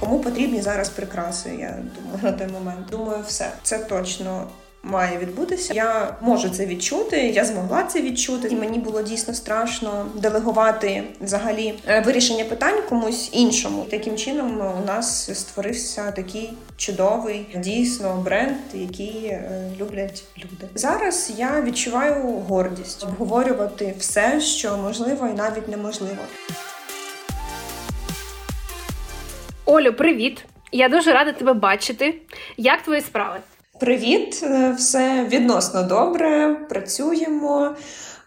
Кому потрібні зараз прикраси? Я думаю на той момент. Думаю, все це точно має відбутися. Я можу це відчути. Я змогла це відчути, і мені було дійсно страшно делегувати взагалі е, вирішення питань комусь іншому. Таким чином у нас створився такий чудовий дійсно бренд, який е, люблять люди. Зараз я відчуваю гордість обговорювати все, що можливо, і навіть неможливо. Олю, привіт! Я дуже рада тебе бачити. Як твої справи? Привіт, е, все відносно добре. Працюємо.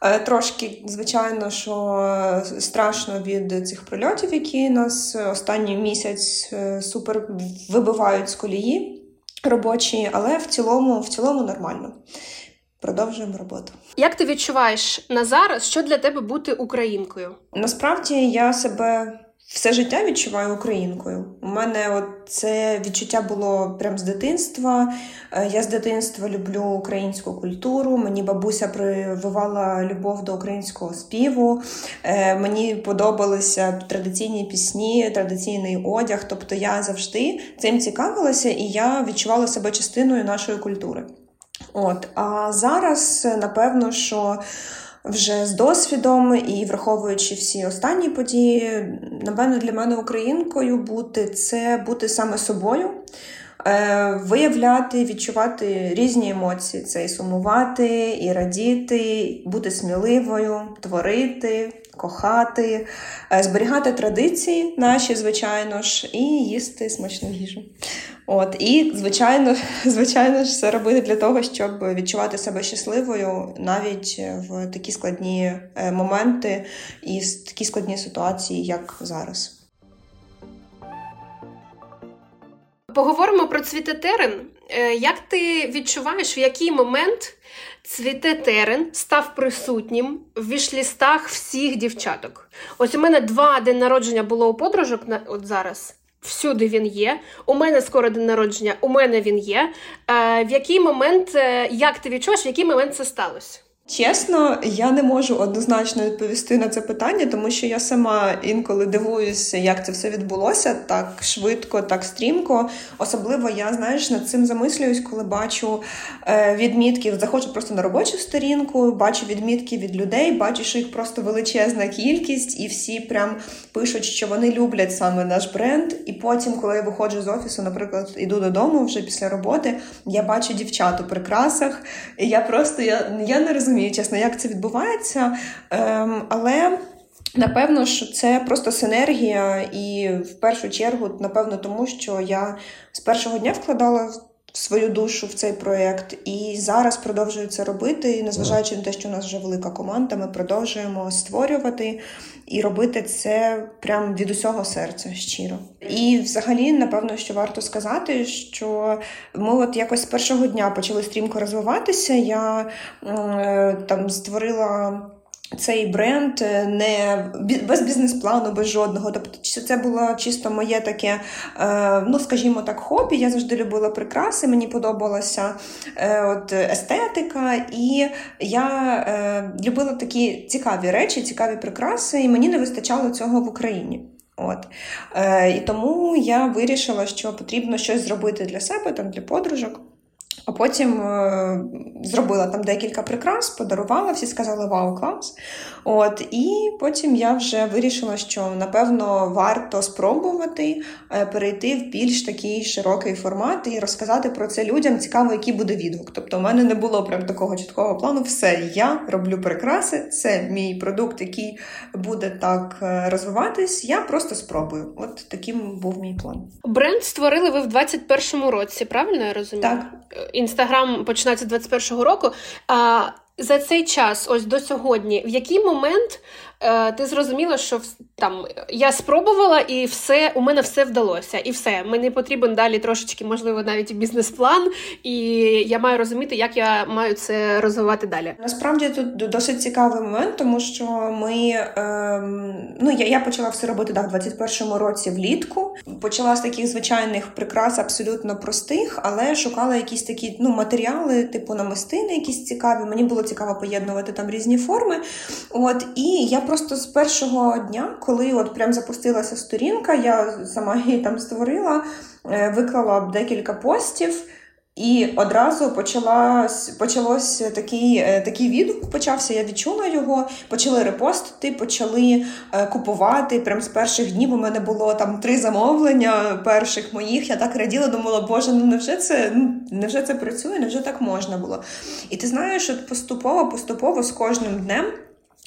Е, трошки, звичайно, що страшно від цих прильотів, які нас останній місяць е, супер вибивають з колії робочі, але в цілому, в цілому нормально. Продовжуємо роботу. Як ти відчуваєш на зараз, що для тебе бути українкою? Насправді я себе все життя відчуваю українкою. У мене от це відчуття було прямо з дитинства. Е, я з дитинства люблю українську культуру. Мені бабуся прививала любов до українського співу. Е, мені подобалися традиційні пісні, традиційний одяг. Тобто я завжди цим цікавилася і я відчувала себе частиною нашої культури. От, А зараз, напевно, що вже з досвідом і враховуючи всі останні події, напевно, для мене українкою бути це бути саме собою. Е, виявляти, відчувати різні емоції: це і сумувати, і радіти, бути сміливою, творити, кохати, е, зберігати традиції наші, звичайно ж, і їсти смачну їжу. От і звичайно, звичайно ж, все робити для того, щоб відчувати себе щасливою навіть в такі складні е, моменти і в такі складні ситуації, як зараз. Поговоримо про цвіте терен. Е, як ти відчуваєш, в який момент цвіте терен став присутнім в вішлістах всіх дівчаток? Ось у мене два день народження було у подружок от зараз. Всюди він є. У мене скоро день народження, у мене він є. Е, В який момент, е, як ти відчуваєш, в який момент це сталося? Чесно, я не можу однозначно відповісти на це питання, тому що я сама інколи дивуюся, як це все відбулося так швидко, так стрімко. Особливо я знаєш над цим замислююсь, коли бачу е, відмітки. Заходжу просто на робочу сторінку, бачу відмітки від людей, бачу, що їх просто величезна кількість, і всі прям пишуть, що вони люблять саме наш бренд. І потім, коли я виходжу з офісу, наприклад, іду додому вже після роботи, я бачу дівчат у прикрасах, і я просто я, я не розумію розумію, чесно, як це відбувається. Ем, але. Напевно, що це просто синергія, і в першу чергу, напевно, тому що я з першого дня вкладала свою душу в цей проєкт, і зараз продовжую це робити. І незважаючи на те, що у нас вже велика команда, ми продовжуємо створювати і робити це прям від усього серця щиро. І, взагалі, напевно, що варто сказати, що ми от якось з першого дня почали стрімко розвиватися. Я е, там створила цей бренд е, не без бізнес-плану, без жодного. Тобто, це було чисто моє таке, е, ну скажімо так, хобі. Я завжди любила прикраси, мені подобалася е, от естетика, і я любила такі цікаві речі, цікаві прикраси, і мені не вистачало цього в Україні. От. І тому я вирішила, що потрібно щось зробити для себе, там, для подружок. А потім е, зробила там декілька прикрас, подарувала, всі сказали Вау, клас! От, І потім я вже вирішила, що напевно варто спробувати е, перейти в більш такий широкий формат і розказати про це людям. Цікаво, який буде відгук. Тобто, у мене не було прям такого чіткого плану. Все, я роблю прикраси, це мій продукт, який буде так е, розвиватись. Я просто спробую. От таким був мій план. Бренд створили ви в 21-му році, правильно я розумію? Так. Інстаграм починається з 21-го року. А за цей час, ось до сьогодні, в який момент ти зрозуміла, що там я спробувала, і все у мене все вдалося, і все. Мені потрібен далі трошечки, можливо, навіть бізнес-план, і я маю розуміти, як я маю це розвивати далі. Насправді тут досить цікавий момент, тому що ми ем, ну я я почала все робити так, в 21-му році влітку. Почала з таких звичайних прикрас, абсолютно простих, але шукала якісь такі ну матеріали, типу намистини, якісь цікаві. Мені було цікаво поєднувати там різні форми. От і я просто з першого дня, коли от прям запустилася сторінка, я сама її там створила, е, виклала декілька постів. І одразу почалась, почалось такий е, такий відгук, почався, я відчула його, почали репостити, почали е, купувати. Прям з перших днів у мене було там три замовлення перших моїх. Я так раділа, думала, боже, ну невже це ну, невже це працює, невже так можна було? І ти знаєш, от поступово, поступово з кожним днем.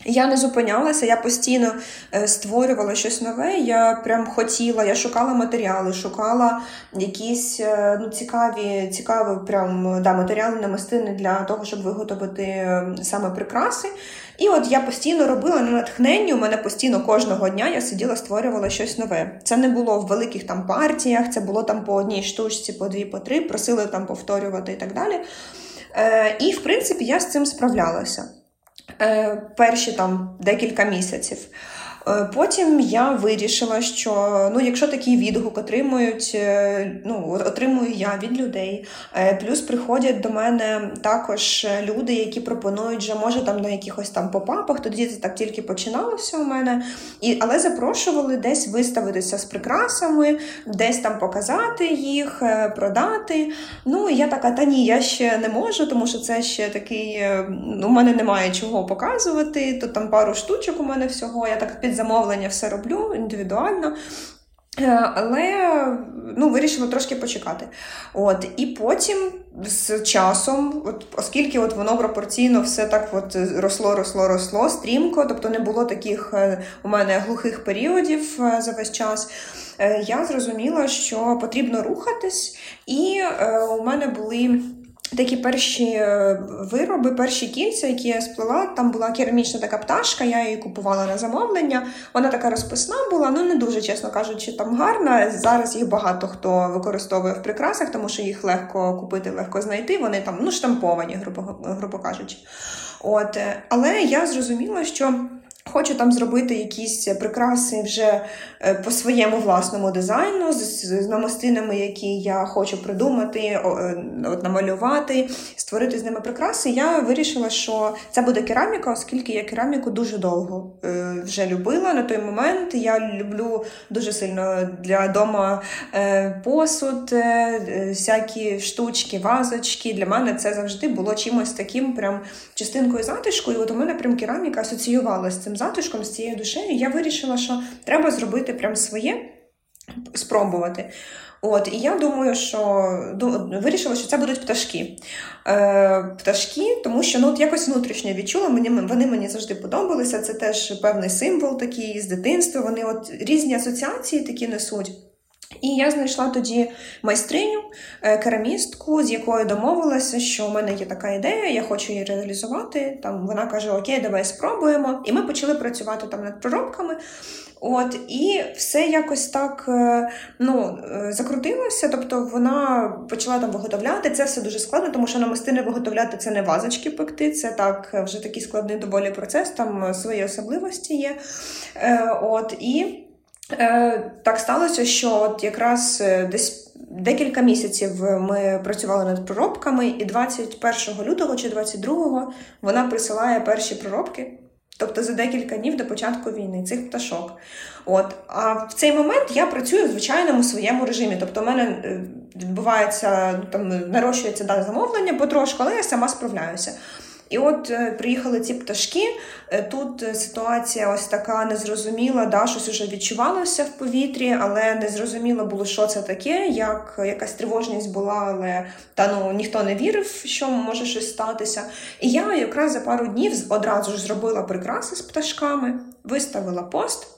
Я не зупинялася, я постійно е, створювала щось нове. Я прям хотіла, я шукала матеріали, шукала якісь е, ну, цікаві, цікаві прям да, матеріали намистини для того, щоб виготовити саме прикраси. І от я постійно робила на натхненні. У мене постійно кожного дня я сиділа, створювала щось нове. Це не було в великих там партіях, це було там по одній штучці, по дві, по три, просили там повторювати і так далі. Е, І в принципі я з цим справлялася. Е, перші там декілька місяців. Е, потім я вирішила, що ну, якщо такий відгук отримують, е, ну, отримую я від людей. Плюс приходять до мене також люди, які пропонують, вже може там на якихось там попапах, тоді це так тільки починалося у мене. І, Але запрошували десь виставитися з прикрасами, десь там показати їх, продати. Ну, і я така, та ні, я ще не можу, тому що це ще такий, ну, у мене немає чого показувати. То там пару штучок у мене всього. Я так під замовлення все роблю індивідуально. Е, але ну, вирішила трошки почекати. От, І потім з часом, от, оскільки от воно пропорційно все так от росло, росло, росло стрімко, тобто не було таких е, у мене глухих періодів е, за весь час, я зрозуміла, що потрібно рухатись, і у мене були. Такі перші е, вироби, перші кільця, які я сплела, там була керамічна така пташка, я її купувала на замовлення. Вона така розписна була, ну не дуже, чесно кажучи, там гарна. Зараз їх багато хто використовує в прикрасах, тому що їх легко купити, легко знайти. Вони там ну, штамповані, грубо, грубо кажучи. От, е, Але я зрозуміла, що. Хочу там зробити якісь прикраси вже е, по своєму власному дизайну, з, з намистинами, які я хочу придумати, е, от намалювати, створити з ними прикраси. Я вирішила, що це буде кераміка, оскільки я кераміку дуже довго е, вже любила на той момент. Я люблю дуже сильно для дома посуд, всякі штучки, вазочки. Для мене це завжди було чимось таким, прям частинкою затишку. І от у мене прям кераміка асоціювалася з цим затишком, з цією душею, я вирішила, що треба зробити прям своє, спробувати. От, І я думаю, що вирішила, що це будуть пташки. Е, Пташки, тому що ну, от якось внутрішньо відчула, мені, вони мені завжди подобалися. Це теж певний символ такий з дитинства. Вони от різні асоціації такі несуть. І я знайшла тоді майстриню, е, керамістку, з якою домовилася, що в мене є така ідея, я хочу її реалізувати. Там Вона каже: Окей, давай спробуємо. І ми почали працювати там над проробками. От, І все якось так е, ну, е, закрутилося. Тобто вона почала там виготовляти. Це все дуже складно, тому що намистини виготовляти це не вазочки пекти, це так вже такий складний доволі процес, там свої особливості є. От, І Е, так сталося, що от якраз е, десь декілька місяців ми працювали над проробками, і 21 лютого чи 22 вона присилає перші проробки, тобто за декілька днів до початку війни цих пташок. От, А в цей момент я працюю в звичайному своєму режимі. Тобто, у мене е, відбувається там нарощується да, замовлення потрошку, але я сама справляюся. І от е, приїхали ці пташки. Е, тут е, ситуація ось така незрозуміла, да, щось уже відчувалося в повітрі, але не зрозуміло було, що це таке, як якась тривожність була, але та ну ніхто не вірив, що може щось статися. І я якраз за пару днів одразу ж зробила прикраси з пташками, виставила пост.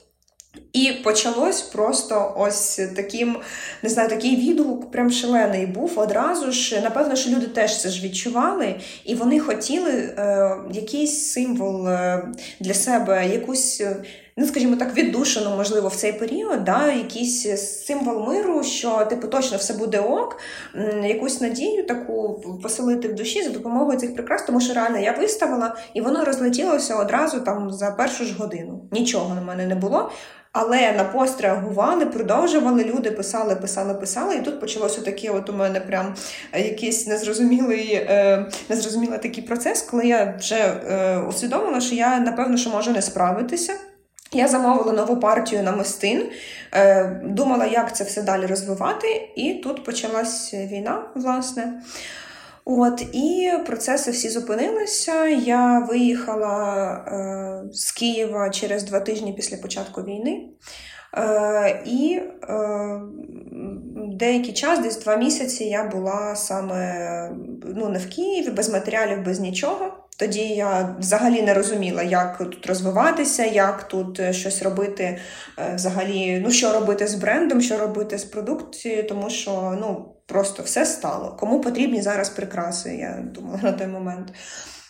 І почалось просто ось таким, не знаю, такий відгук, прям шалений був. Одразу ж, напевно, що люди теж це ж відчували, і вони хотіли е, якийсь символ е, для себе, якусь, е, ну скажімо так, віддушину, можливо, в цей період, да, якийсь символ миру, що типу точно все буде ок, якусь надію таку поселити в душі за допомогою цих прикрас, тому що реально я виставила, і воно розлетілося одразу там за першу ж годину. Нічого на мене не було. Але на пост реагували, продовжували люди, писали, писали, писали. І тут почалося таке, от у мене прям е, якийсь незрозумілий, е, незрозумілий такий процес, коли я вже е, усвідомила, що я напевно що можу не справитися. Я замовила нову партію намистин, е, думала, як це все далі розвивати, і тут почалась війна, власне. От, І процеси всі зупинилися. Я виїхала е, з Києва через два тижні після початку війни. Е, І е, деякий час, десь два місяці, я була саме ну, не в Києві, без матеріалів, без нічого. Тоді я взагалі не розуміла, як тут розвиватися, як тут е, щось робити, е, взагалі, ну що робити з брендом, що робити з продукцією, тому що ну просто все стало. Кому потрібні зараз прикраси, я думала на той момент.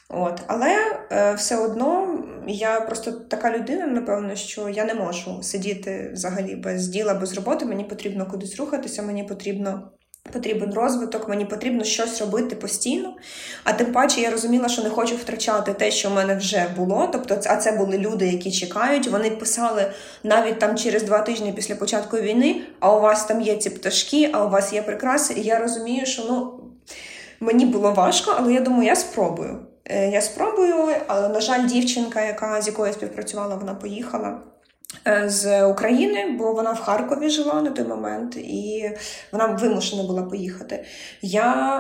От, Але е, все одно я просто така людина, напевно, що я не можу сидіти взагалі без діла, без роботи. Мені потрібно кудись рухатися, мені потрібно Потрібен розвиток, мені потрібно щось робити постійно. А тим паче я розуміла, що не хочу втрачати те, що в мене вже було. Тобто, а це були люди, які чекають. Вони писали навіть там через два тижні після початку війни. А у вас там є ці пташки, а у вас є прикраси. І я розумію, що ну мені було важко, але я думаю, я спробую. Е, я спробую, але на жаль, дівчинка, яка з якою я співпрацювала, вона поїхала. Е, з України, бо вона в Харкові жила на той момент, і вона вимушена була поїхати. Я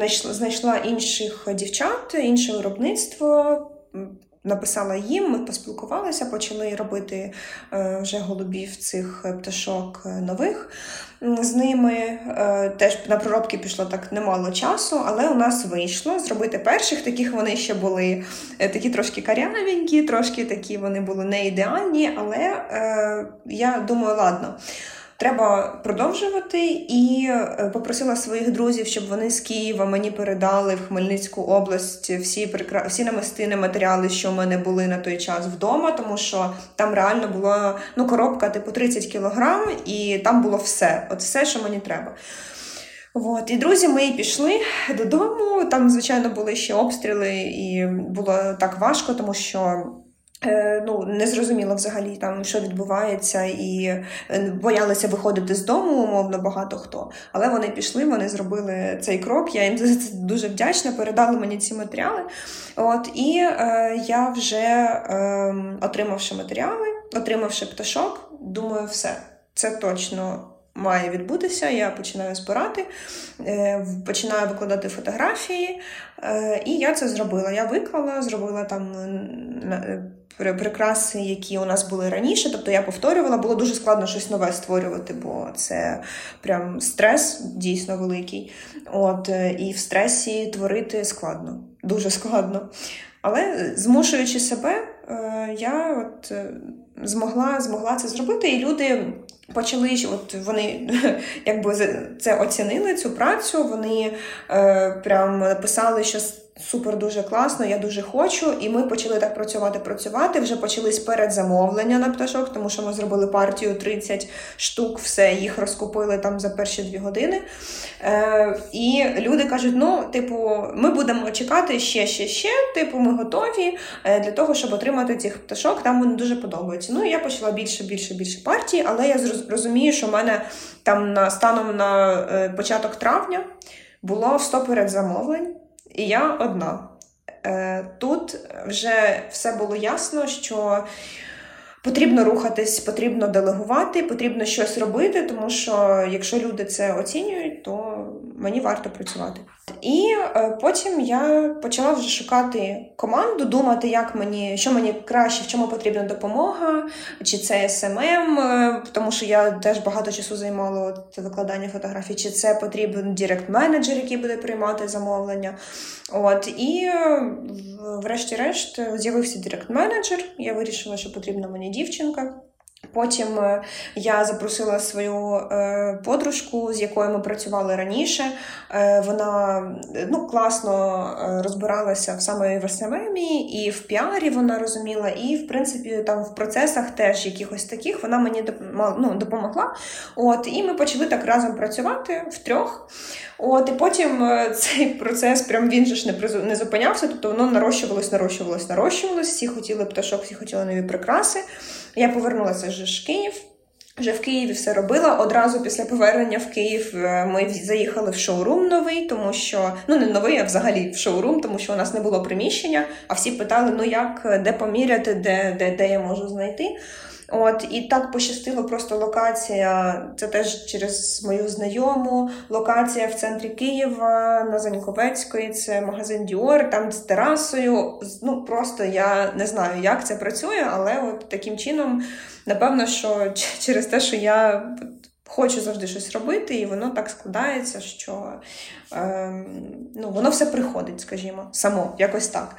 е, знайшла інших дівчат, інше виробництво. Написала їм, ми поспілкувалися, почали робити е, вже голубів цих пташок нових з ними. Е, теж на проробки пішло так немало часу, але у нас вийшло зробити перших. Таких вони ще були е, такі трошки карявенькі, трошки такі вони були не ідеальні, але е, я думаю, ладно. Треба продовжувати і е, попросила своїх друзів, щоб вони з Києва мені передали в Хмельницьку область всі прикра... всі намистини матеріали, що в мене були на той час вдома, тому що там реально була ну, коробка типу 30 кілограм, і там було все, от все, що мені треба. От. І друзі мої пішли додому. Там, звичайно, були ще обстріли, і було так важко, тому що. Е, ну, не зрозуміло взагалі там, що відбувається, і е, боялися виходити з дому, умовно, багато хто. Але вони пішли, вони зробили цей крок. Я їм за це дуже вдячна, передали мені ці матеріали. От, І е, я вже, е, отримавши матеріали, отримавши пташок, думаю, все, це точно має відбутися. Я починаю збирати, е, починаю викладати фотографії, е, і я це зробила. Я виклала, зробила там е, прикраси, які у нас були раніше. Тобто я повторювала, було дуже складно щось нове створювати, бо це прям стрес дійсно великий. От, І в стресі творити складно, дуже складно. Але змушуючи себе, я от змогла змогла це зробити, і люди почали от вони якби це оцінили цю працю. Вони е, прям написали, що супер дуже класно, я дуже хочу. І ми почали так працювати, працювати. Вже почались передзамовлення на пташок, тому що ми зробили партію 30 штук, все, їх розкупили там за перші дві години. Е, І люди кажуть: ну, типу, ми будемо чекати ще, ще, ще. Типу, ми готові е, для того, щоб отримати цих пташок. Там вони дуже подобаються. Ну, я почала більше, більше, більше партій, але я розумію, що в мене там на станом на е, початок травня було в 100 передзамовлень і я одна. Е, тут вже все було ясно, що потрібно рухатись, потрібно делегувати, потрібно щось робити, тому що якщо люди це оцінюють, то мені варто працювати. І е, потім я почала вже шукати команду, думати, як мені, що мені краще, в чому потрібна допомога, чи це СММ, е, тому що я теж багато часу займала от викладання фотографій, чи це потрібен директ-менеджер, який буде приймати замовлення. От І, е, врешті-решт, з'явився директ-менеджер. Я вирішила, що потрібна мені дівчинка. Потім е, я запросила свою е, подружку, з якою ми працювали раніше. Е, вона ну, класно розбиралася в саме в СММ, і в піарі вона розуміла, і в принципі там в процесах теж якихось таких вона мені ну, допомогла. От, І ми почали так разом працювати втрьох. От, І потім цей процес прям він же ж не не зупинявся, тобто воно нарощувалось, нарощувалось, нарощувалось. Всі хотіли пташок, всі хотіли нові прикраси. Я повернулася вже в Київ. Вже в Києві все робила. Одразу після повернення в Київ е, ми заїхали в шоурум новий, тому що ну не новий, а взагалі в шоурум, тому що у нас не було приміщення. А всі питали: ну як, де поміряти, де, де, де я можу знайти. От і так пощастило, просто локація. Це теж через мою знайому. Локація в центрі Києва на Заньковецької. Це магазин Діор, там з терасою. Ну просто я не знаю, як це працює, але от таким чином, напевно, що через те, що я. Хочу завжди щось робити, і воно так складається, що е, ну, воно все приходить, скажімо, само, якось так.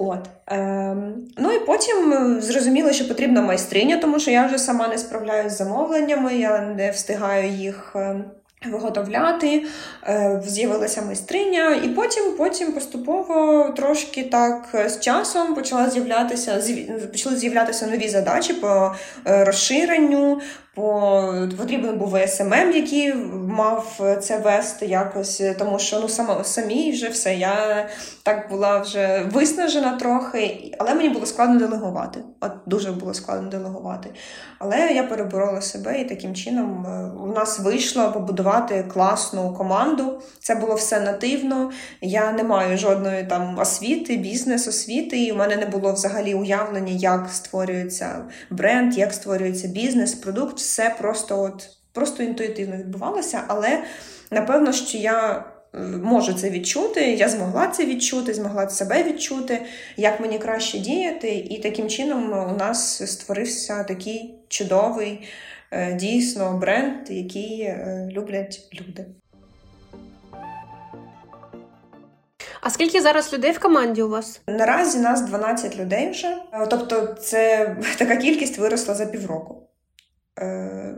От. Е, Ну і потім е, зрозуміло, що потрібна майстриня, тому що я вже сама не справляюся з замовленнями, я не встигаю їх. Ем, виготовляти, е, з'явилася майстриня, і потім потім поступово трошки так з часом почала з'являтися почали з'являтися нові задачі по е, розширенню, по потрібен був СММ, який мав це вести якось, тому що ну сама самі вже все. Я так була вже виснажена трохи, але мені було складно делегувати. От дуже було складно делегувати. Але я переборола себе і таким чином е, у нас вийшло побудувати класну команду. Це було все нативно. Я не маю жодної там освіти, бізнес-освіти, і у мене не було взагалі уявлення, як створюється бренд, як створюється бізнес, продукт все просто от просто інтуїтивно відбувалося, але напевно, що я е, можу це відчути, я змогла це відчути, змогла себе відчути, як мені краще діяти, і таким чином у нас створився такий чудовий е, дійсно бренд, який е, люблять люди. А скільки зараз людей в команді у вас? Наразі нас 12 людей вже. Тобто, це така кількість виросла за півроку. Е,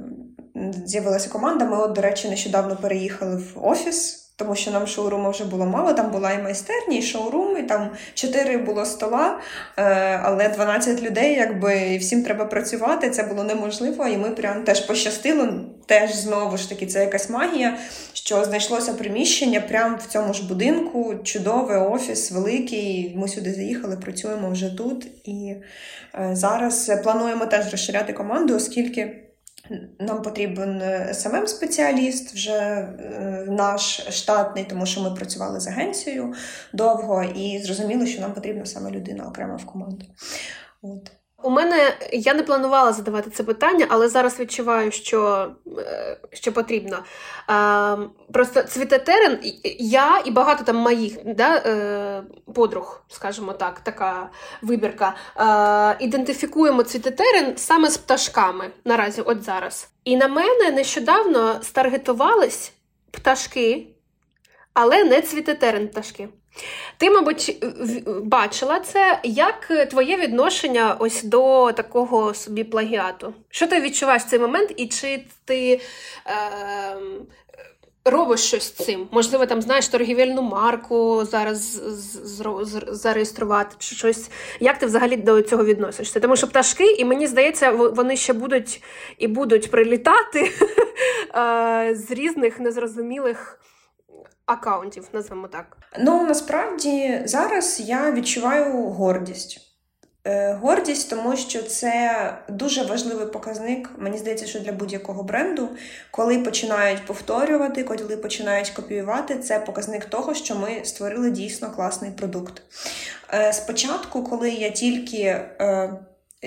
з'явилася команда. Ми, от, до речі, нещодавно переїхали в офіс. Тому що нам шоуруму вже було мало, там була і майстерня, і шоурум, і там 4 було стола, е, але 12 людей, якби всім треба працювати, це було неможливо. І ми прям теж пощастило. Теж знову ж таки, це якась магія, що знайшлося приміщення прямо в цьому ж будинку. Чудовий офіс, великий. Ми сюди заїхали, працюємо вже тут. І е, зараз плануємо теж розширяти команду, оскільки. Нам потрібен самим спеціаліст вже е, наш штатний, тому що ми працювали з агенцією довго, і зрозуміло, що нам потрібна саме людина окремо в команду. От. У мене я не планувала задавати це питання, але зараз відчуваю, що е, що потрібно. Просто цвітетерен, я і багато там моїх да, е, подруг, скажімо так, така вибірка. Ідентифікуємо цвітетерен саме з пташками наразі, от зараз. І на мене нещодавно старгетувались пташки, але не цвітетерен пташки. Ти, мабуть, бачила це, як твоє відношення ось до такого собі плагіату? Що ти відчуваєш в цей момент, і чи ти е, робиш щось з цим? Можливо, там знаєш торгівельну марку зараз зареєструвати чи щось. Як ти взагалі до цього відносишся? Тому що пташки, і мені здається, вони ще будуть і будуть прилітати е, з різних незрозумілих акаунтів, назвемо так. Ну насправді зараз я відчуваю гордість. Е, гордість, тому що це дуже важливий показник, мені здається, що для будь-якого бренду, коли починають повторювати, коли починають копіювати, це показник того, що ми створили дійсно класний продукт. Е, спочатку, коли я тільки е,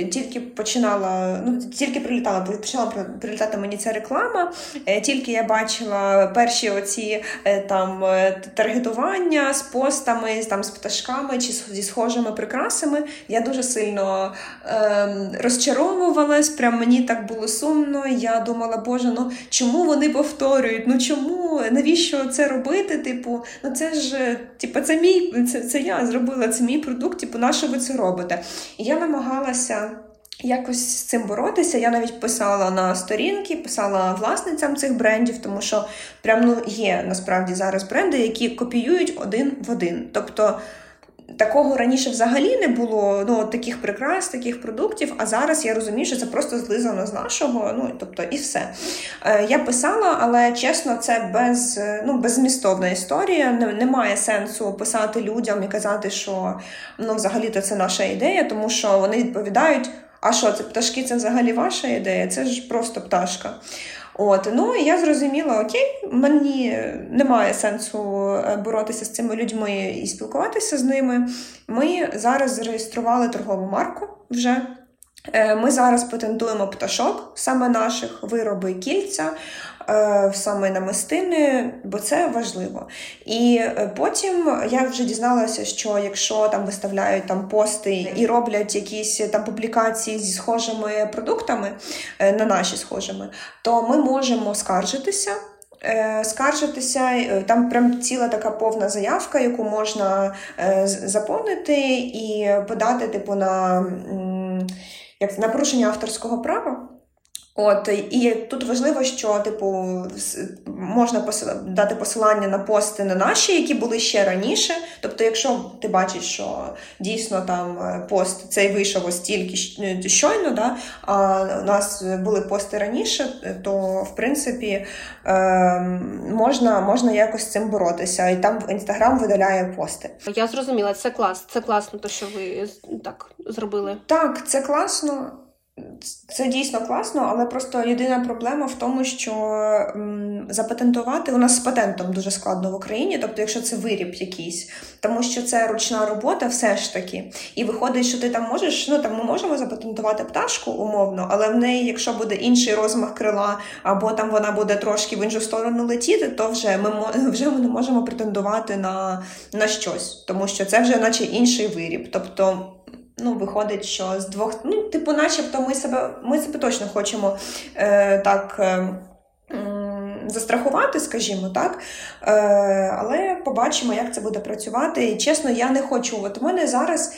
тільки починала, ну тільки прилітала, почала прилітати мені ця реклама. Е, тільки я бачила перші оці е, там е, таргетування з постами, там з пташками чи зі схожими прикрасами. Я дуже сильно е, розчаровувалась. Прям мені так було сумно. Я думала, боже, ну чому вони повторюють? Ну чому навіщо це робити? Типу, ну це ж типу, це мій це, це я зробила це мій продукт. Типу, на що ви це робите? І я намагалася. Якось з цим боротися. Я навіть писала на сторінки, писала власницям цих брендів, тому що прям ну є насправді зараз бренди, які копіюють один в один. Тобто такого раніше взагалі не було ну, таких прикрас, таких продуктів. А зараз я розумію, що це просто злизано з нашого. Ну тобто, і все. Е, Я писала, але чесно, це без ну, беззмістовна історія. Немає сенсу писати людям і казати, що ну, взагалі-то це наша ідея, тому що вони відповідають. А що це пташки? Це взагалі ваша ідея? Це ж просто пташка. От, ну і я зрозуміла, окей, мені немає сенсу е, боротися з цими людьми і спілкуватися з ними. Ми зараз зареєстрували торгову марку вже. Е, ми зараз патентуємо пташок, саме наших вироби кільця, е, саме намистини, бо це важливо. І е, потім я вже дізналася, що якщо там виставляють там пости і роблять якісь там публікації зі схожими продуктами, на наші схожими, то ми можемо скаржитися. Скаржитися, там прям ціла така повна заявка, яку можна заповнити і подати, типу, на як на порушення авторського права. От і тут важливо, що типу можна дати посилання на пости на наші, які були ще раніше. Тобто, якщо ти бачиш, що дійсно там е, пост цей вийшов ось тільки е, щойно, да, а у нас були пости раніше, то в принципі ем, можна можна якось з цим боротися. І там інстаграм видаляє пости. Я зрозуміла, це клас, це класно, то що ви так зробили. Так, це класно. Це дійсно класно, але просто єдина проблема в тому, що запатентувати у нас з патентом дуже складно в Україні, тобто, якщо це виріб якийсь, тому що це ручна робота, все ж таки. І виходить, що ти там можеш, ну там ми можемо запатентувати пташку умовно, але в неї, якщо буде інший розмах крила, або там вона буде трошки в іншу сторону летіти, то вже ми вже ми не можемо претендувати на, на щось, тому що це вже, наче інший виріб. Тобто ну, виходить, що з двох, ну, типу, начебто, ми себе ми себе точно хочемо е, так. Е, Застрахувати, скажімо так, Е, але побачимо, як це буде працювати. І чесно, я не хочу. От у мене зараз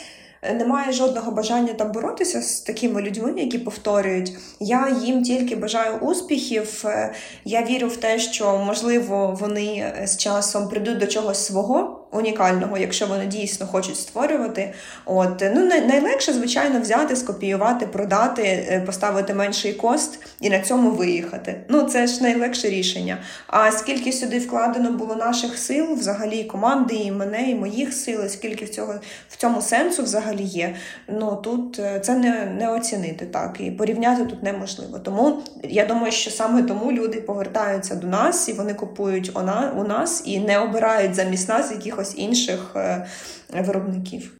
немає жодного бажання там боротися з такими людьми, які повторюють. Я їм тільки бажаю успіхів. Е, я вірю в те, що можливо вони з часом прийдуть до чогось свого унікального, якщо вони дійсно хочуть створювати. От ну найлегше, звичайно, взяти, скопіювати, продати, е, поставити менший кост і на цьому виїхати. Ну це ж найлегше рішення. А скільки сюди вкладено було наших сил, взагалі команди, і мене, і моїх сил, скільки в цього в цьому сенсу взагалі є. Ну тут е, це не, не оцінити так і порівняти тут неможливо. Тому я думаю, що саме тому люди повертаються до нас і вони купують у нас і не обирають замість нас яких якихось інших е, виробників.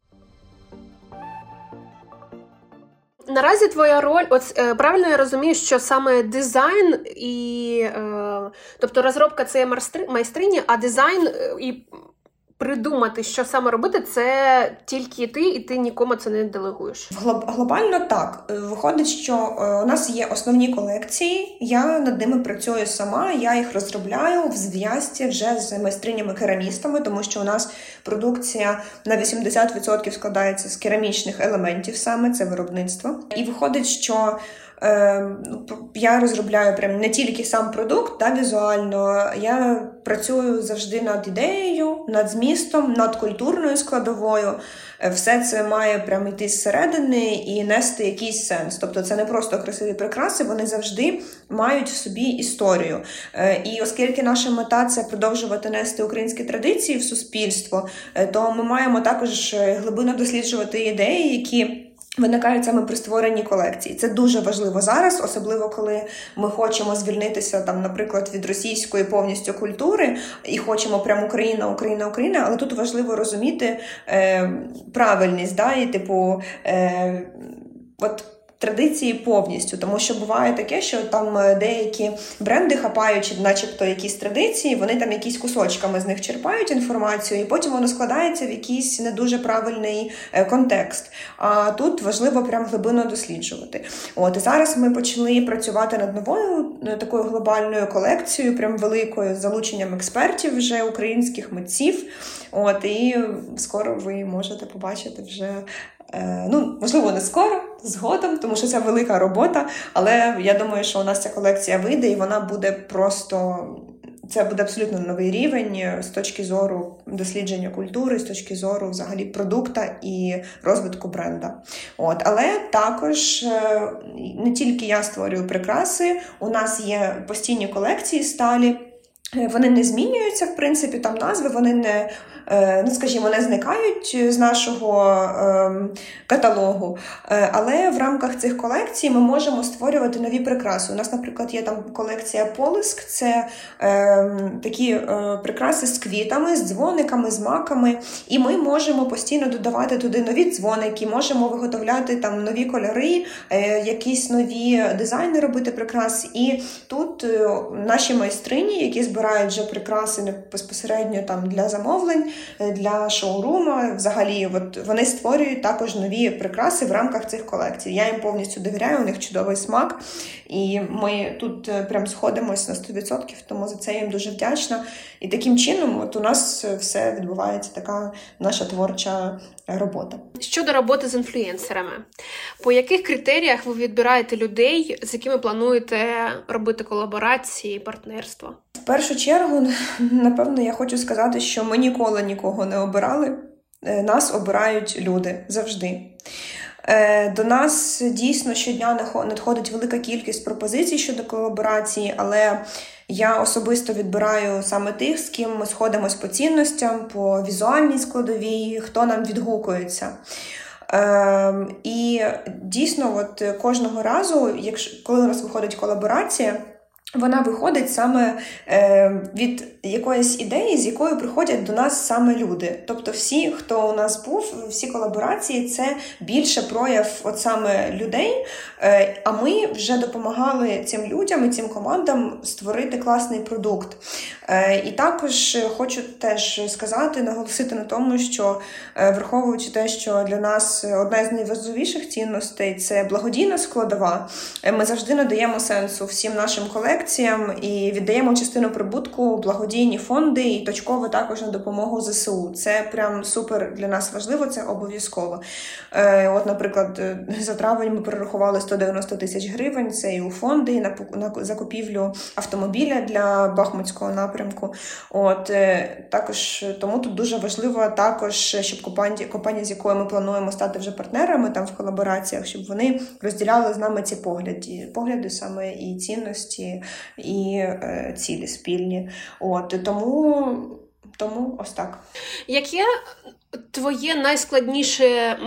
Наразі твоя роль, от е, правильно я розумію, що саме дизайн і е, тобто розробка це майстрині, а дизайн і придумати, що саме робити, це тільки ти, і ти нікому це не делегуєш. Глобально так е, виходить, що е, у нас є основні колекції. Я над ними працюю сама. Я їх розробляю в зв'язці вже з майстринями-керамістами, тому що у нас продукція на 80% складається з керамічних елементів, саме це виробництво. І виходить, що я розробляю прям не тільки сам продукт та візуально. Я працюю завжди над ідеєю, над змістом, над культурною складовою. Е, все це має прям йти зсередини і нести якийсь сенс. Тобто це не просто красиві прикраси, вони завжди мають в собі історію. Е, і оскільки наша мета це продовжувати нести українські традиції в суспільство, е, то ми маємо також глибинно досліджувати ідеї, які виникають саме при створенні колекції. Це дуже важливо зараз, особливо коли ми хочемо звільнитися там, наприклад, від російської повністю культури і хочемо прямо Україна, Україна, Україна. Але тут важливо розуміти е, правильність, да, і типу, е, от традиції повністю, тому що буває таке, що там е, деякі бренди хапають, начебто, якісь традиції, вони там якісь кусочками з них черпають інформацію, і потім воно складається в якийсь не дуже правильний е, контекст. А тут важливо прям глибинно досліджувати. От і зараз ми почали працювати над новою е, такою глобальною колекцією, прям великою з залученням експертів вже українських митців. От і скоро ви можете побачити вже ну, можливо, не скоро, згодом, тому що це велика робота. Але я думаю, що у нас ця колекція вийде, і вона буде просто. Це буде абсолютно новий рівень з точки зору дослідження культури, з точки зору взагалі продукта і розвитку бренда. От, Але також е, не тільки я створюю прикраси, у нас є постійні колекції сталі. Вони не змінюються, в принципі, там назви, вони не Е, ну скажімо, не зникають з нашого ем, каталогу, е, але в рамках цих колекцій ми можемо створювати нові прикраси. У нас, наприклад, є там колекція Полиск, це ем, такі е, прикраси з квітами, з дзвониками, з маками, і ми можемо постійно додавати туди нові дзвоники, можемо виготовляти там нові кольори, якісь нові дизайни робити прикрас. І тут наші майстрині, які збирають вже прикраси безпосередньо там для замовлень, для шоурума. Взагалі, от вони створюють також нові прикраси в рамках цих колекцій. Я їм повністю довіряю, у них чудовий смак. І ми тут е, прям сходимось на 100%, тому за це я їм дуже вдячна. І таким чином, от у нас все відбувається така наша творча робота. Щодо роботи з інфлюєнсерами, по яких критеріях ви відбираєте людей, з якими плануєте робити колаборації, партнерство? Першу чергу, напевно, я хочу сказати, що ми ніколи нікого не обирали. Е, нас обирають люди завжди. Е, до нас дійсно щодня надходить велика кількість пропозицій щодо колаборації, але я особисто відбираю саме тих, з ким ми сходимось по цінностям, по візуальній складовій, хто нам відгукується. Ем, І дійсно, от кожного разу, якщо коли у нас виходить колаборація. Вона виходить саме е, від якоїсь ідеї, з якою приходять до нас саме люди. Тобто, всі, хто у нас був, всі колаборації, це більше прояв от саме людей. Е, а ми вже допомагали цим людям і цим командам створити класний продукт. Е, і також хочу теж сказати, наголосити на тому, що е, враховуючи те, що для нас одна з найважливіших цінностей це благодійна складова. Е, ми завжди надаємо сенсу всім нашим колегам колекціям і віддаємо частину прибутку благодійні фонди і точково також на допомогу ЗСУ. Це прям супер для нас важливо, це обов'язково. Е, От, наприклад, е, за травень ми перерахували 190 тисяч гривень. Це і у фонди, і на на закупівлю автомобіля для Бахмутського напрямку. От е, також тому тут дуже важливо також, щоб компанія, компанія, з якою ми плануємо стати вже партнерами там в колабораціях, щоб вони розділяли з нами ці погляди, погляди саме і цінності, і е, цілі спільні. От Тому тому ось так. Яке твоє найскладніше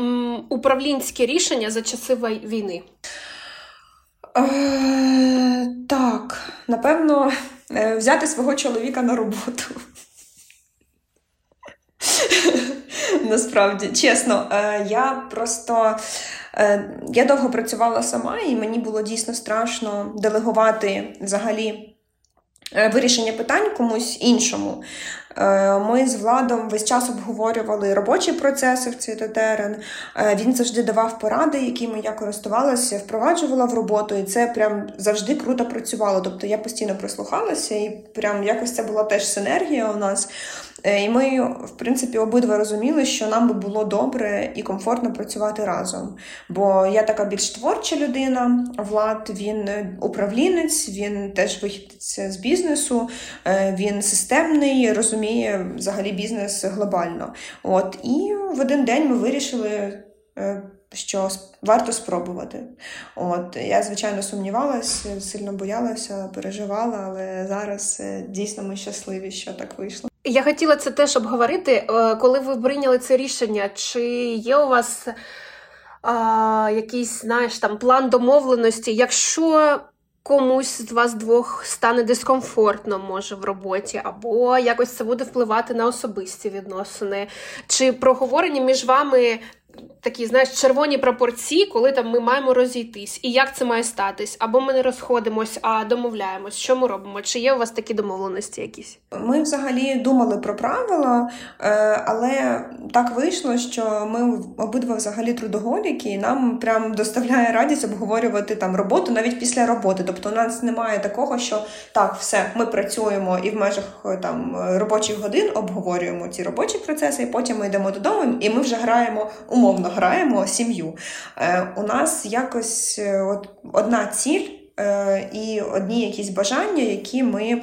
управлінське рішення за часи війни? Е, Так, напевно, е, взяти свого чоловіка на роботу. Насправді, чесно, е, я просто я довго працювала сама, і мені було дійсно страшно делегувати взагалі е, вирішення питань комусь іншому. Е, ми з владом весь час обговорювали робочі процеси в ЦТТРН. Він завжди давав поради, якими я користувалася, впроваджувала в роботу, і це прям завжди круто працювало. Тобто я постійно прислухалася, і прям якось це була теж синергія у нас. Е, і ми, в принципі, обидва розуміли, що нам би було добре і комфортно працювати разом. Бо я така більш творча людина, Влад, він управлінець, він теж вихідець з бізнесу, е, він системний, розуміє взагалі бізнес глобально. От І в один день ми вирішили. Е, що варто спробувати. От Я, звичайно, сумнівалася, сильно боялася, переживала, але зараз дійсно ми щасливі, що так вийшло. Я хотіла це теж обговорити, е, коли ви прийняли це рішення, чи є у вас а, якийсь знаєш, там план домовленості, якщо комусь з вас двох стане дискомфортно, може, в роботі, або якось це буде впливати на особисті відносини, чи проговорення між вами такі, знаєш, червоні пропорції, коли там ми маємо розійтись, і як це має статись? Або ми не розходимось, а домовляємось, що ми робимо? Чи є у вас такі домовленості якісь? Ми взагалі думали про правила, е, але так вийшло, що ми обидва взагалі трудоголіки, і нам прям доставляє радість обговорювати там роботу навіть після роботи. Тобто у нас немає такого, що так, все, ми працюємо і в межах е, там робочих годин обговорюємо ці робочі процеси, і потім ми йдемо додому, і ми вже граємо умовно граємо сім'ю. Е, у нас якось от одна ціль. Е, і одні якісь бажання, які ми е,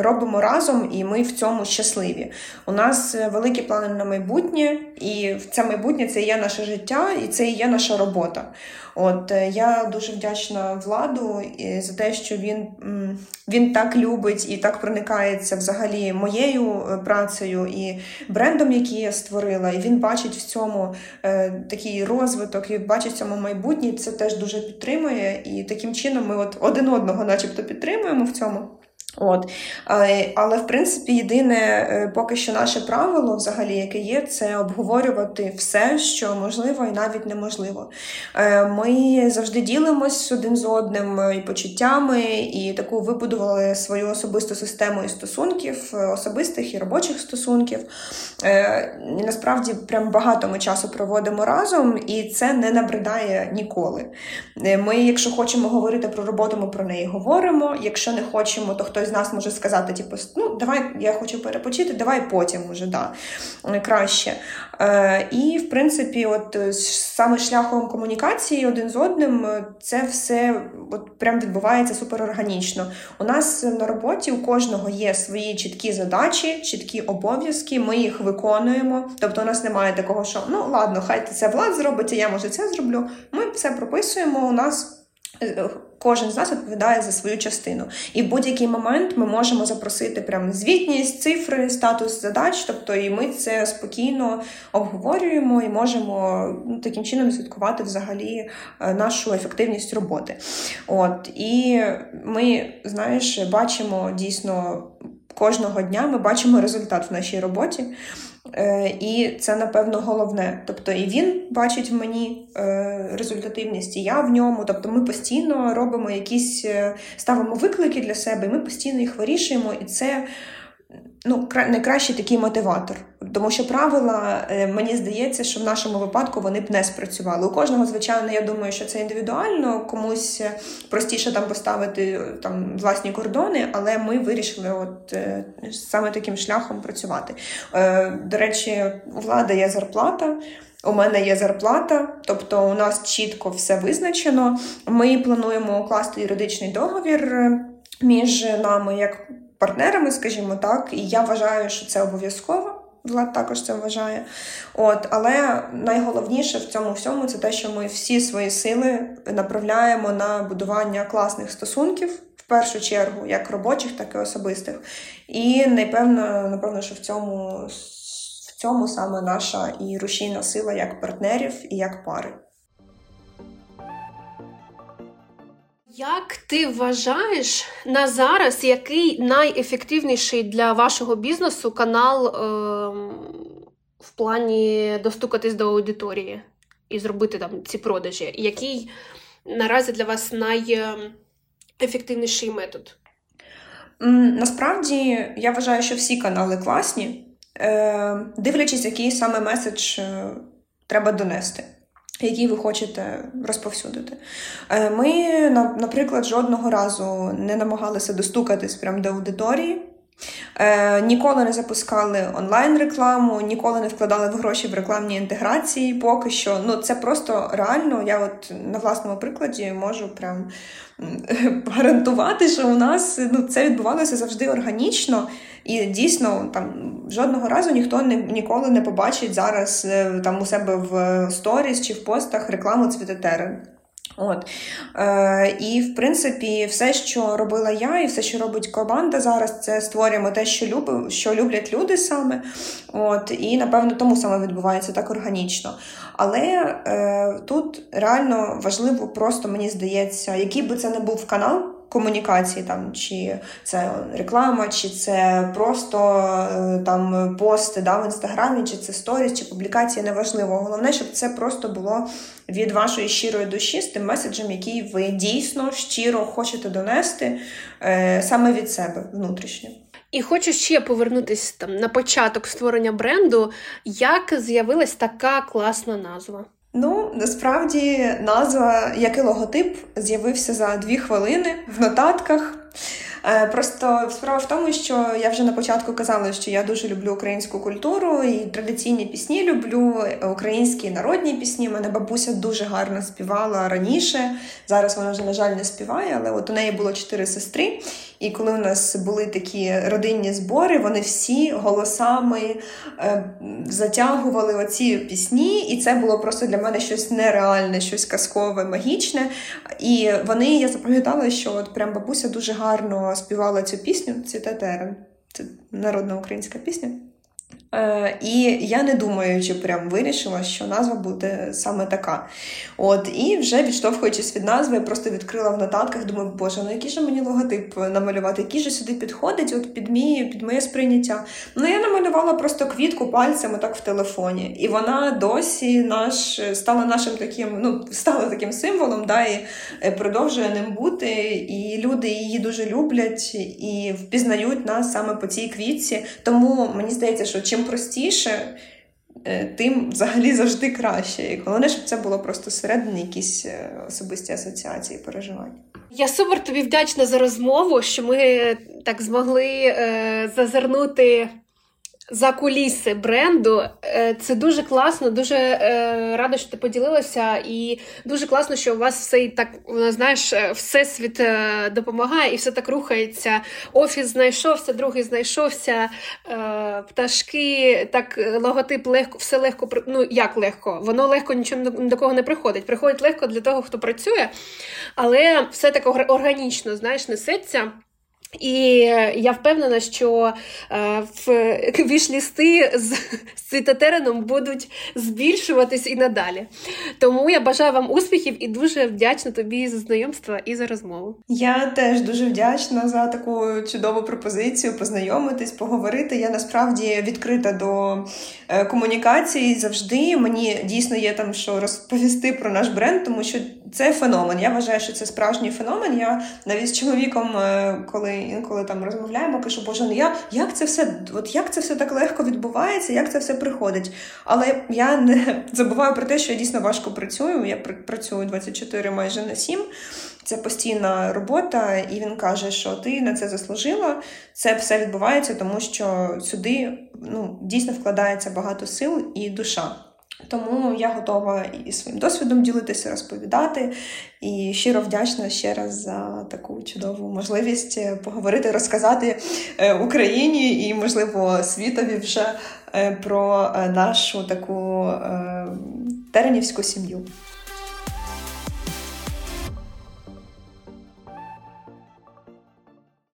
робимо разом, і ми в цьому щасливі. У нас великі плани на майбутнє, і це майбутнє це є наше життя, і це є наша робота. От е, я дуже вдячна владу за те, що він він так любить і так проникається взагалі моєю е, працею і брендом, який я створила. І він бачить в цьому е, такий розвиток, і бачить в цьому майбутнє. Це теж дуже підтримує. І таким чином ми от один одного, начебто, підтримуємо в цьому. От. Але, в принципі, єдине е, поки що наше правило, взагалі, яке є, це обговорювати все, що можливо і навіть неможливо. Е, ми завжди ділимось один з одним і почуттями, і таку вибудували свою особисту систему і стосунків, е, особистих і робочих стосунків. І Насправді, прям багато ми часу проводимо разом, і це не набридає ніколи. Ми, якщо хочемо говорити про роботу, ми про неї говоримо. Якщо не хочемо, то хтось хтось з нас може сказати, типу, ну, давай я хочу перепочити, давай потім уже, да, краще. Е, І, в принципі, от е, саме шляхом комунікації один з одним, е, це все от прям відбувається суперорганічно. У нас на роботі у кожного є свої чіткі задачі, чіткі обов'язки, ми їх виконуємо. Тобто, у нас немає такого, що ну ладно, хай це влад зробить, а я може це зроблю. Ми все прописуємо. У нас. Кожен з нас відповідає за свою частину. І в будь-який момент ми можемо запросити прям звітність, цифри, статус задач. Тобто, і ми це спокійно обговорюємо і можемо ну, таким чином слідкувати взагалі е, нашу ефективність роботи. От І ми, знаєш, бачимо дійсно кожного дня, ми бачимо результат в нашій роботі. Е, і це, напевно, головне. Тобто, і він бачить в мені е, результативність, і я в ньому. Тобто, ми постійно робимо якісь, е, ставимо виклики для себе, і ми постійно їх вирішуємо, і це ну, найкращий такий мотиватор. Тому що правила, е, мені здається, що в нашому випадку вони б не спрацювали. У кожного, звичайно, я думаю, що це індивідуально, комусь е, простіше там поставити е, там власні кордони, але ми вирішили от саме таким шляхом працювати. До речі, у влади є зарплата. У мене є зарплата, тобто у нас чітко все визначено. Ми плануємо укласти юридичний договір між нами як партнерами, скажімо так, і я вважаю, що це обов'язково. Влад також це вважає. От, Але найголовніше в цьому всьому це те, що ми всі свої сили направляємо на будування класних стосунків, в першу чергу, як робочих, так і особистих. І напевно, напевно, що в цьому в цьому саме наша і рушійна сила як партнерів і як пари. Як ти вважаєш на зараз, який найефективніший для вашого бізнесу канал е, в плані достукатись до аудиторії і зробити там ці продажі? Який наразі для вас найефективніший метод? Насправді я вважаю, що всі канали класні, е, дивлячись, який саме меседж е, треба донести які ви хочете розповсюдити. Е, ми, наприклад, жодного разу не намагалися достукатись прямо до аудиторії. Е, Ніколи не запускали онлайн-рекламу, ніколи не вкладали в гроші в рекламні інтеграції. Поки що ну це просто реально. Я от на власному прикладі можу прям гарантувати, що у нас ну, це відбувалося завжди органічно. І дійсно, там жодного разу ніхто не ніколи не побачить зараз е, там у себе в сторіс чи в постах рекламу цвітотерен. От. Е, І, в принципі, все, що робила я, і все, що робить команда зараз, це створюємо те, що люби, що люблять люди саме. От, І, напевно, тому саме відбувається так органічно. Але е, тут реально важливо, просто мені здається, який би це не був канал комунікації, там чи це реклама, чи це просто е, там пости да, в інстаграмі, чи це сторіс, чи публікації, неважливо. Головне, щоб це просто було від вашої щирої душі з тим меседжем, який ви дійсно щиро хочете донести е, саме від себе внутрішньо. І хочу ще повернутися там на початок створення бренду, як з'явилась така класна назва. Ну, насправді назва, як і логотип, з'явився за дві хвилини в нотатках. Е, просто справа в тому, що я вже на початку казала, що я дуже люблю українську культуру і традиційні пісні люблю, українські народні пісні. Мене бабуся дуже гарно співала раніше. Зараз вона вже, на жаль, не співає, але от у неї було чотири сестри. І коли у нас були такі родинні збори, вони всі голосами е, затягували оці пісні, і це було просто для мене щось нереальне, щось казкове, магічне. І вони я запам'ятала, що от прям бабуся дуже гарно співала цю пісню. Цвіте терен. Це народна українська пісня. Е, І я не думаючи, прям вирішила, що назва буде саме така. От, І вже відштовхуючись від назви, я просто відкрила в нотатках, думаю, боже, ну який же мені логотип намалювати, який же сюди підходить от під мій, під моє сприйняття. Ну, я намалювала просто квітку пальцями так в телефоні. І вона досі наш стала нашим таким, ну, стала таким символом, да, і е, продовжує ним бути. І люди її дуже люблять і впізнають нас саме по цій квітці. Тому мені здається, що чим простіше, е, тим взагалі завжди краще. І головне, щоб це було просто всередині якісь е, особисті асоціації, переживання. Я супер тобі вдячна за розмову, що ми так змогли е, зазирнути за куліси бренду. Е, це дуже класно, дуже е, рада, що ти поділилася, і дуже класно, що у вас все так знаєш, е, всесвіт допомагає і все так рухається. Офіс знайшовся, другий знайшовся, пташки, так логотип легко, все легко ну як легко, воно легко нічого до кого не приходить. Приходить легко для того, хто працює, але все так органічно знаєш, несеться. І я впевнена, що е, в вішлісти з, цитатерином будуть збільшуватись і надалі. Тому я бажаю вам успіхів і дуже вдячна тобі за знайомство і за розмову. Я теж дуже вдячна за таку чудову пропозицію познайомитись, поговорити. Я насправді відкрита до е, комунікації завжди. Мені дійсно є там що розповісти про наш бренд, тому що це феномен. Я вважаю, що це справжній феномен. Я навіть з чоловіком, е, коли інколи там розмовляємо, кажу, боже, ну я як це все, от як це все так легко відбувається, як це все приходить. Але я не забуваю про те, що я дійсно важко працюю. Я працюю 24 майже на 7. Це постійна робота, і він каже, що ти на це заслужила. Це все відбувається, тому що сюди ну, дійсно вкладається багато сил і душа. Тому я готова і своїм досвідом ділитися, розповідати. І щиро вдячна ще раз за таку чудову можливість е, поговорити, розказати е, Україні і, можливо, світові вже е, про нашу таку теренівську сім'ю.